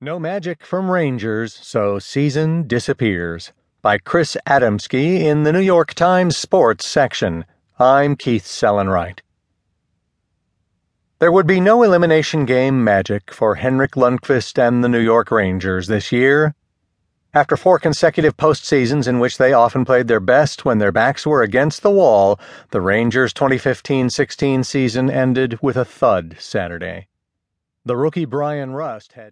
No magic from Rangers, so season disappears. By Chris Adamski in the New York Times Sports section. I'm Keith Sellon-Wright. There would be no elimination game magic for Henrik Lundqvist and the New York Rangers this year. After four consecutive postseasons in which they often played their best when their backs were against the wall, the Rangers' 2015 16 season ended with a thud Saturday. The rookie Bryan Rust had